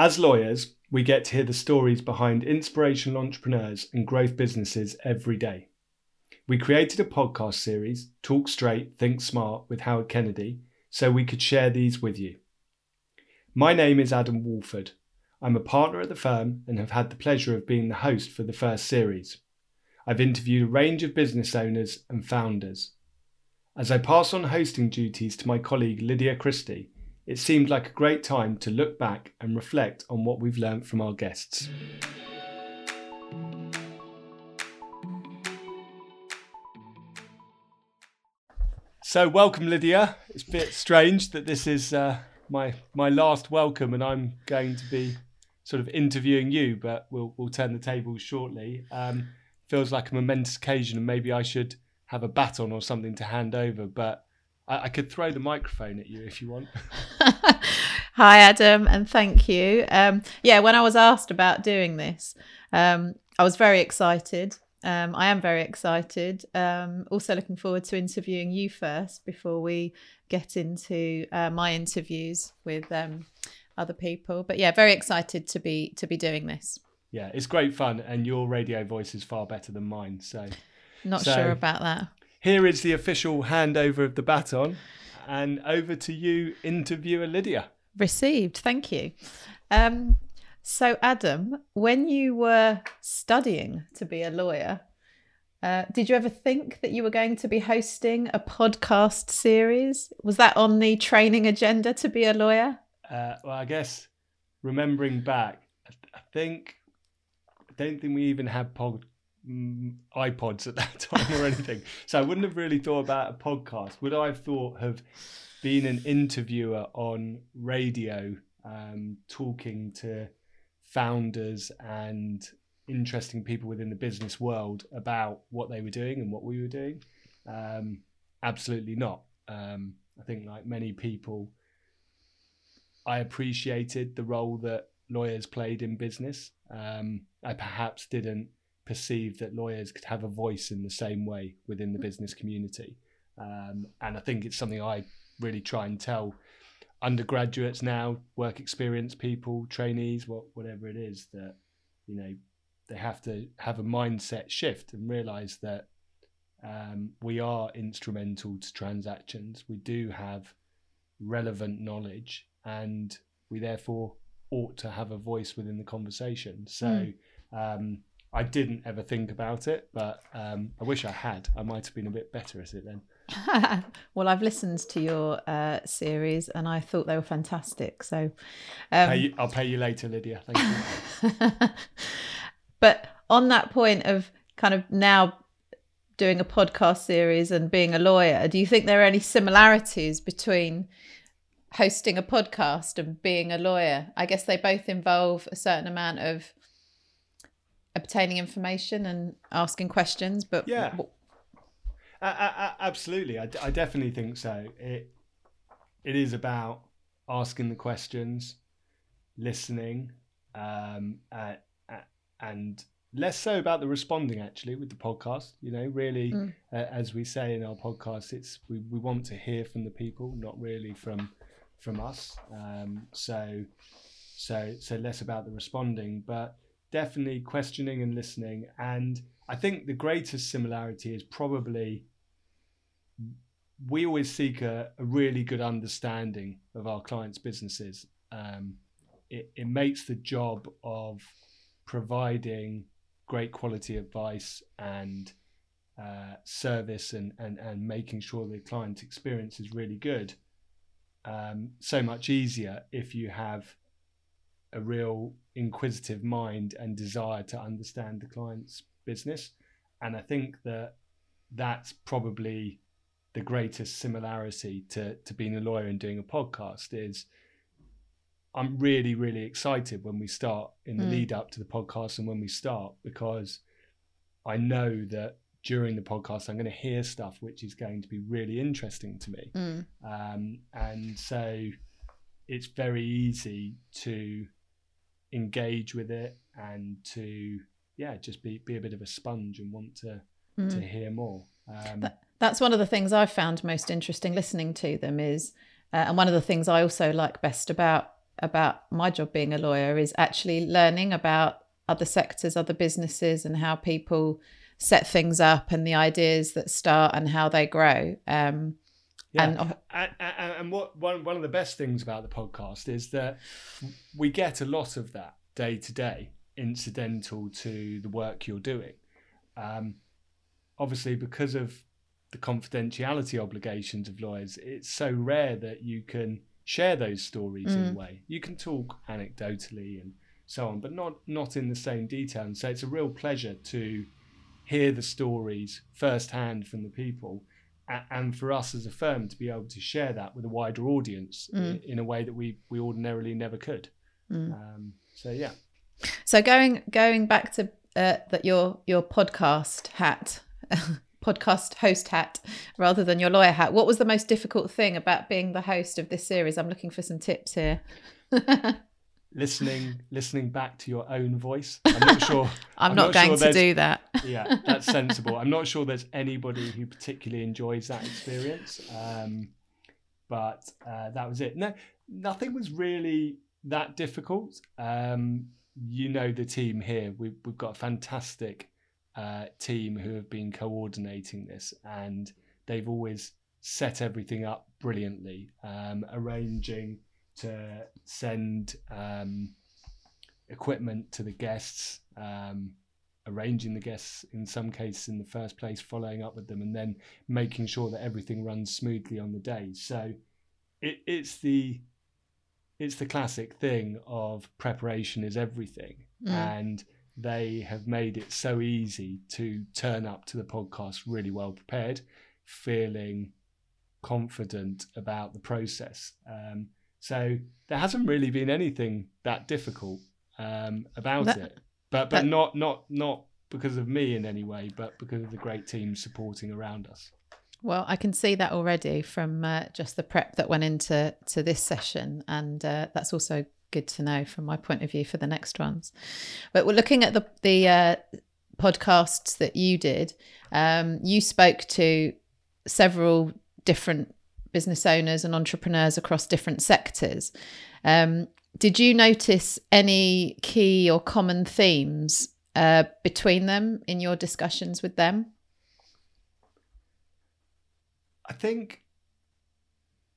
As lawyers, we get to hear the stories behind inspirational entrepreneurs and growth businesses every day. We created a podcast series, Talk Straight, Think Smart, with Howard Kennedy, so we could share these with you. My name is Adam Walford. I'm a partner at the firm and have had the pleasure of being the host for the first series. I've interviewed a range of business owners and founders. As I pass on hosting duties to my colleague Lydia Christie, it seemed like a great time to look back and reflect on what we've learned from our guests. So, welcome, Lydia. It's a bit strange that this is uh, my my last welcome, and I'm going to be sort of interviewing you, but we'll we'll turn the tables shortly. Um, feels like a momentous occasion, and maybe I should have a baton or something to hand over, but I, I could throw the microphone at you if you want. Hi, Adam, and thank you. Um, yeah, when I was asked about doing this, um, I was very excited. Um, I am very excited. Um, also, looking forward to interviewing you first before we get into uh, my interviews with um, other people. But yeah, very excited to be to be doing this. Yeah, it's great fun, and your radio voice is far better than mine. So, not so, sure about that. Here is the official handover of the baton, and over to you, interviewer Lydia. Received. Thank you. Um, so, Adam, when you were studying to be a lawyer, uh, did you ever think that you were going to be hosting a podcast series? Was that on the training agenda to be a lawyer? Uh, well, I guess remembering back, I think I don't think we even had pod, iPods at that time or anything. so I wouldn't have really thought about a podcast. Would I have thought of being an interviewer on radio, um, talking to founders and interesting people within the business world about what they were doing and what we were doing? Um, absolutely not. Um, I think, like many people, I appreciated the role that lawyers played in business. Um, I perhaps didn't perceive that lawyers could have a voice in the same way within the business community. Um, and I think it's something I really try and tell undergraduates now, work experience people, trainees, what whatever it is, that you know they have to have a mindset shift and realize that um, we are instrumental to transactions. We do have relevant knowledge, and we therefore ought to have a voice within the conversation. So. Mm. Um, I didn't ever think about it, but um, I wish I had. I might have been a bit better at it then. well, I've listened to your uh, series and I thought they were fantastic. So um, pay you, I'll pay you later, Lydia. Thank you. but on that point of kind of now doing a podcast series and being a lawyer, do you think there are any similarities between hosting a podcast and being a lawyer? I guess they both involve a certain amount of obtaining information and asking questions, but yeah. Absolutely, I, I definitely think so. It it is about asking the questions, listening, um, uh, uh, and less so about the responding. Actually, with the podcast, you know, really, mm. uh, as we say in our podcast, it's we, we want to hear from the people, not really from from us. Um, so so so less about the responding, but definitely questioning and listening. And I think the greatest similarity is probably we always seek a, a really good understanding of our clients' businesses. Um, it, it makes the job of providing great quality advice and uh, service and, and, and making sure the client experience is really good um, so much easier if you have a real inquisitive mind and desire to understand the client's business. And I think that that's probably the greatest similarity to to being a lawyer and doing a podcast is I'm really really excited when we start in the mm. lead up to the podcast and when we start because I know that during the podcast I'm going to hear stuff which is going to be really interesting to me mm. um, and so it's very easy to engage with it and to yeah just be be a bit of a sponge and want to mm. to hear more um, that's one of the things I've found most interesting listening to them is, uh, and one of the things I also like best about about my job being a lawyer is actually learning about other sectors, other businesses, and how people set things up and the ideas that start and how they grow. Um, yeah. And, and, and, and what one, one of the best things about the podcast is that we get a lot of that day to day incidental to the work you're doing. Um, obviously, because of the confidentiality obligations of lawyers, it's so rare that you can share those stories mm. in a mm. way. You can talk anecdotally and so on, but not not in the same detail. And so it's a real pleasure to hear the stories firsthand from the people, and for us as a firm to be able to share that with a wider audience mm. in, a way that we we ordinarily never could. Mm. Um, so yeah. So going going back to uh, that your your podcast hat. podcast host hat rather than your lawyer hat. What was the most difficult thing about being the host of this series? I'm looking for some tips here. listening listening back to your own voice. I'm not sure. I'm, I'm, not, not going sure to do that. yeah, that's sensible. I'm not sure there's anybody who particularly enjoys that experience. Um, but uh, that was it. No, nothing was really that difficult. Um, you know the team here. We've, we've got a fantastic uh, team who have been coordinating this, and they've always set everything up brilliantly, um, arranging to send um, equipment to the guests, um, arranging the guests in some cases in the first place, following up with them, and then making sure that everything runs smoothly on the day. So it, it's the it's the classic thing of preparation is everything, mm. and they have made it so easy to turn up to the podcast really well prepared, feeling confident about the process. Um, so there hasn't really been anything that difficult um, about that, it, but but that, not not not because of me in any way, but because of the great team supporting around us. Well, I can see that already from uh, just the prep that went into to this session, and uh, that's also good to know from my point of view for the next ones. But we're looking at the the uh, podcasts that you did. Um, you spoke to several different business owners and entrepreneurs across different sectors. Um, did you notice any key or common themes uh, between them in your discussions with them? I think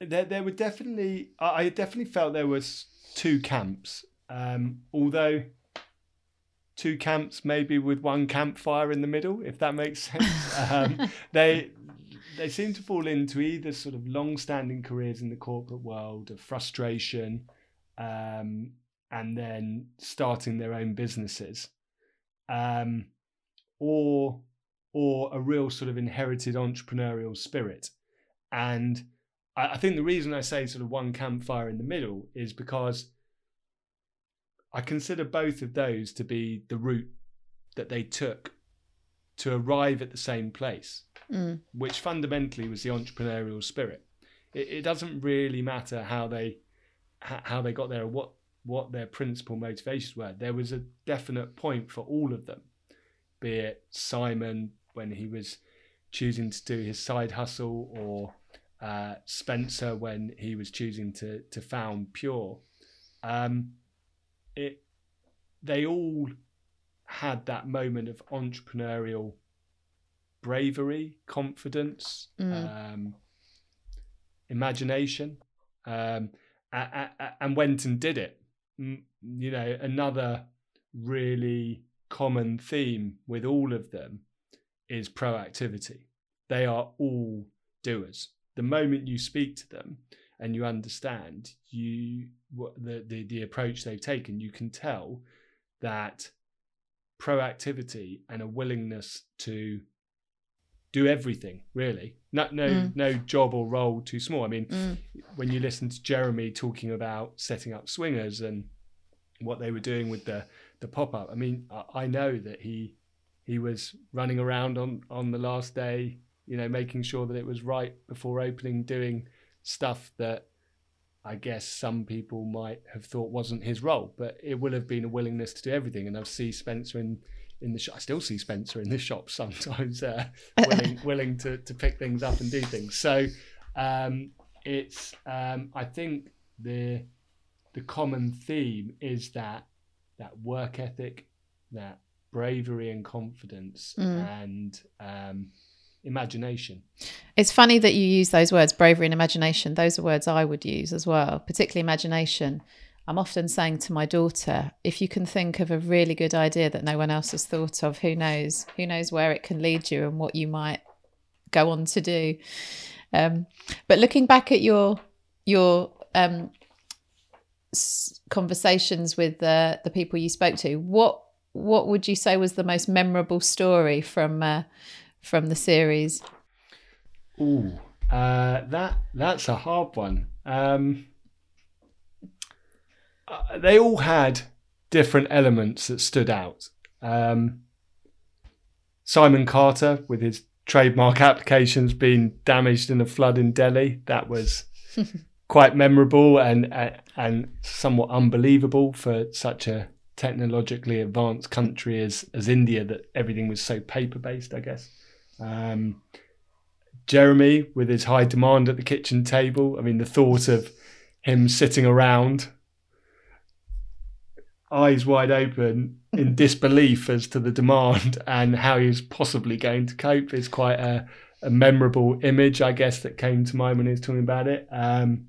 there there were definitely I definitely felt there was two camps. Um, although two camps maybe with one campfire in the middle, if that makes sense. um, they they seem to fall into either sort of long-standing careers in the corporate world of frustration, um, and then starting their own businesses, um, or or a real sort of inherited entrepreneurial spirit. And I, I think the reason I say sort of one campfire in the middle is because I consider both of those to be the route that they took to arrive at the same place, mm. which fundamentally was the entrepreneurial spirit. It, it, doesn't really matter how they how they got there or what what their principal motivations were. There was a definite point for all of them, be it Simon when he was choosing to do his side hustle, or uh, Spencer when he was choosing to to found Pure. Um, it they all had that moment of entrepreneurial bravery, confidence, mm. um, imagination, um, and went and did it. You know, another really common theme with all of them is proactivity. They are all doers. The moment you speak to them and you understand you what the, the, the approach they've taken, you can tell that proactivity and a willingness to do everything really no no mm. no job or role too small i mean mm. when you listen to jeremy talking about setting up swingers and what they were doing with the the pop-up i mean i, I know that he he was running around on on the last day you know making sure that it was right before opening doing stuff that I guess some people might have thought wasn't his role, but it will have been a willingness to do everything. And I see Spencer in in the shop. I still see Spencer in the shop sometimes, uh, willing willing to to pick things up and do things. So um, it's um, I think the the common theme is that that work ethic, that bravery and confidence, Mm. and um, imagination. It's funny that you use those words, bravery and imagination. Those are words I would use as well, particularly imagination. I'm often saying to my daughter, if you can think of a really good idea that no one else has thought of, who knows? Who knows where it can lead you and what you might go on to do. Um, but looking back at your your um, s- conversations with the the people you spoke to, what what would you say was the most memorable story from uh, from the series? Ooh, uh, that that's a hard one. Um, uh, they all had different elements that stood out. Um, Simon Carter, with his trademark applications being damaged in a flood in Delhi, that was quite memorable and uh, and somewhat unbelievable for such a technologically advanced country as as India that everything was so paper based. I guess. Um, Jeremy with his high demand at the kitchen table. I mean, the thought of him sitting around, eyes wide open, in disbelief as to the demand and how he's possibly going to cope is quite a, a memorable image, I guess, that came to mind when he was talking about it. Um,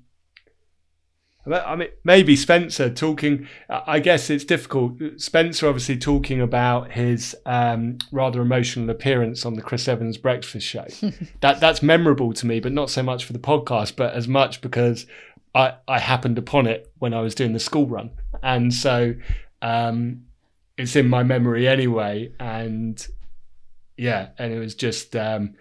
I mean, maybe Spencer talking. I guess it's difficult. Spencer obviously talking about his um, rather emotional appearance on the Chris Evans Breakfast Show. that that's memorable to me, but not so much for the podcast, but as much because I I happened upon it when I was doing the school run, and so um, it's in my memory anyway. And yeah, and it was just um,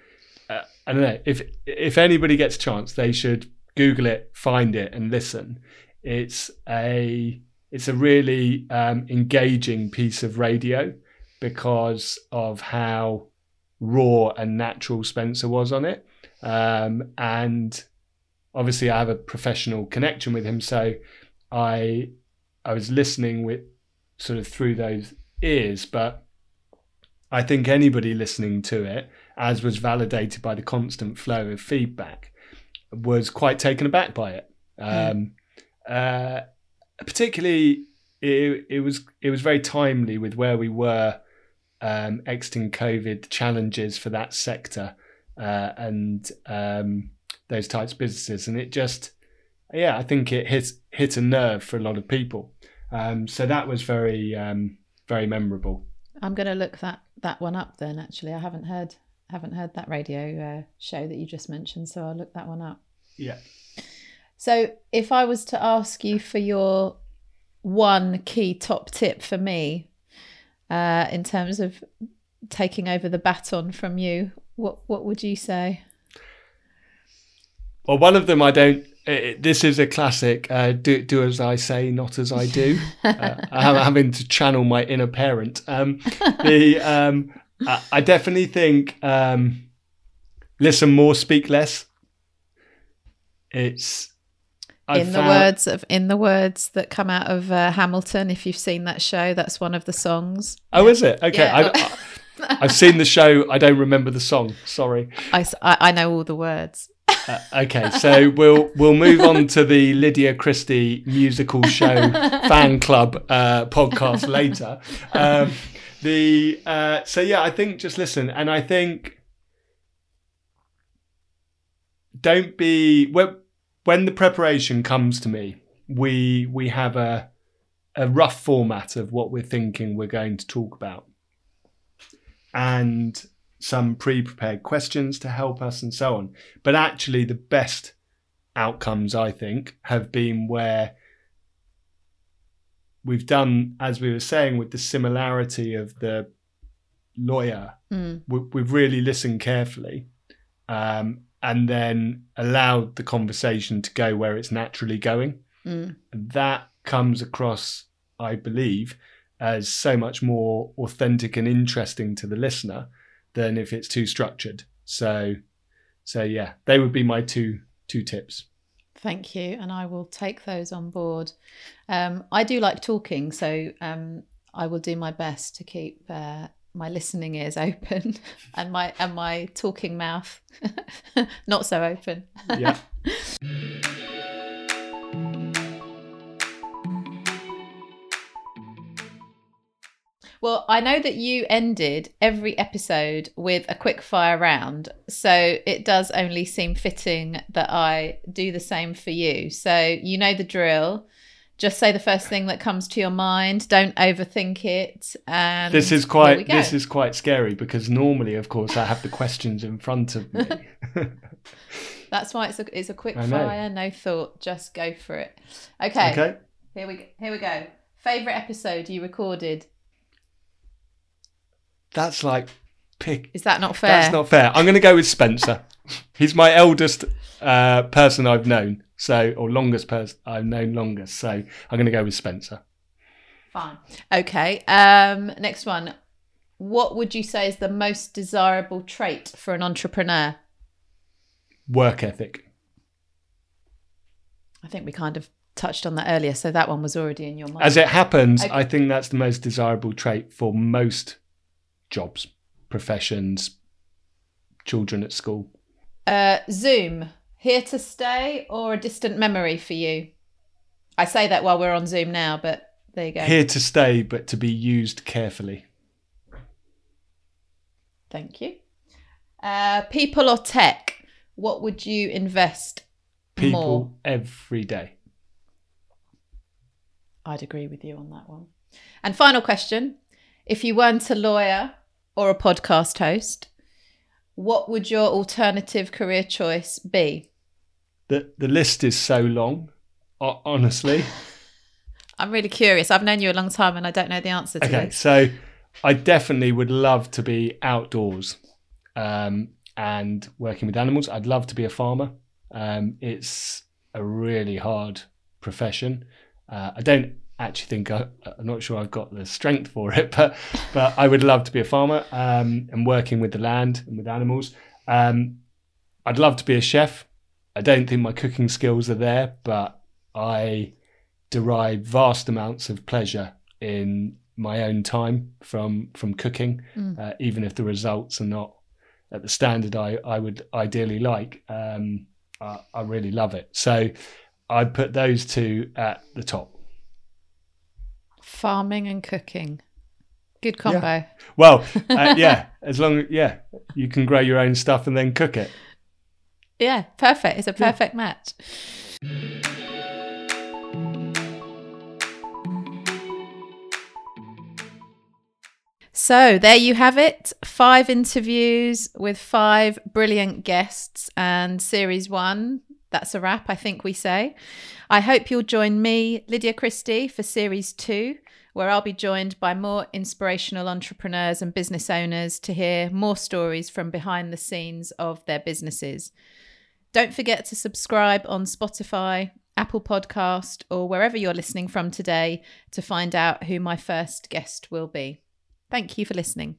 uh, I don't know if if anybody gets a chance, they should Google it, find it, and listen. It's a it's a really um, engaging piece of radio because of how raw and natural Spencer was on it, um, and obviously I have a professional connection with him, so I I was listening with sort of through those ears, but I think anybody listening to it, as was validated by the constant flow of feedback, was quite taken aback by it. Um, uh, particularly, it, it was it was very timely with where we were um, exiting COVID, challenges for that sector, uh, and um, those types of businesses, and it just, yeah, I think it hit hit a nerve for a lot of people. Um, so that was very um, very memorable. I'm going to look that that one up then. Actually, I haven't heard haven't heard that radio uh, show that you just mentioned, so I'll look that one up. Yeah. So, if I was to ask you for your one key top tip for me uh, in terms of taking over the baton from you, what what would you say? Well, one of them I don't. Uh, this is a classic. Uh, do do as I say, not as I do. Uh, I'm having to channel my inner parent. Um, the um, I, I definitely think um, listen more, speak less. It's I've in the found- words of in the words that come out of uh, Hamilton. If you've seen that show, that's one of the songs. Oh, is it? Okay, Yeah. I, I've seen the show. I don't remember the song. Sorry. I, I know all the words. Uh, okay, so we'll we'll move on to the Lydia Christie musical show fan club uh, podcast later. Um, the uh, so yeah, I think just listen, and I think don't be when when the preparation comes to me. We we have a a rough format of what we're thinking we're going to talk about, and some pre-prepared questions to help us and so on. But actually, the best outcomes I think have been where we've done, as we were saying, with the similarity of the lawyer. Mm. We, we've really listened carefully. Um, and then allowed the conversation to go where it's naturally going Mm. that comes across, I believe, as so much more authentic and interesting to the listener than if it's too structured. So, so yeah, they would be my two two tips. Thank you, and I will take those on board. Um, I do like talking, so um, I will do my best to keep uh, my listening ears open and my and my talking mouth not so open. Yeah. Well, I know that you ended every episode with a quick fire round, so it does only seem fitting that I do the same for you. So you know the drill. Just say the first thing that comes to your mind. Don't overthink it. And This is quite this is quite scary because normally, of course, I have the questions in front of me. That's why it's a it's a quick fire, no thought. Just go for it. Okay. okay. Here we go. Here we go. Favorite episode you recorded? That's like pick. Is that not fair? That's not fair. I'm going to go with Spencer. He's my eldest uh, person I've known, so or longest person I've known longest. So I'm going to go with Spencer. Fine. Okay. Um, next one. What would you say is the most desirable trait for an entrepreneur? Work ethic. I think we kind of touched on that earlier, so that one was already in your mind. As it happens, Okay. I think that's the most desirable trait for most jobs, professions, children at school. Uh, Zoom, here to stay or a distant memory for you? I say that while we're on Zoom now, but there you go. Here to stay, but to be used carefully. Thank you. Uh, people or tech? What would you invest People more? every day. I'd agree with you on that one. And final question if you weren't a lawyer or a podcast host, what would your alternative career choice be? The the list is so long. Honestly. I'm really curious. I've known you a long time and I don't know the answer to Okay, this. so I definitely would love to be outdoors um, and working with animals. I'd love to be a farmer. Um, it's a really hard profession. Uh, I don't actually think I, I'm not sure I've got the strength for it, but but I would love to be a farmer um, and working with the land and with animals. Um, I'd love to be a chef. I don't think my cooking skills are there, but I derive vast amounts of pleasure in my own time from from cooking, Mm. uh, even if the results are not at the standard I, I would ideally like. Um, I, I really love it. So I'd put those two at the top. Farming and cooking. Good combo. Well, uh, yeah, as long yeah, you can grow your own stuff and then cook it. Yeah, perfect. It's a perfect match. So there you have it. Five interviews with five brilliant guests and series one. That's a wrap, I think we say. I hope you'll join me, Lydia Christie, for series two, where I'll be joined by more inspirational entrepreneurs and business owners to hear more stories from behind the scenes of their businesses. Don't forget to subscribe on Spotify, Apple Podcast, or wherever you're listening from today to find out who my first guest will be. Thank you for listening.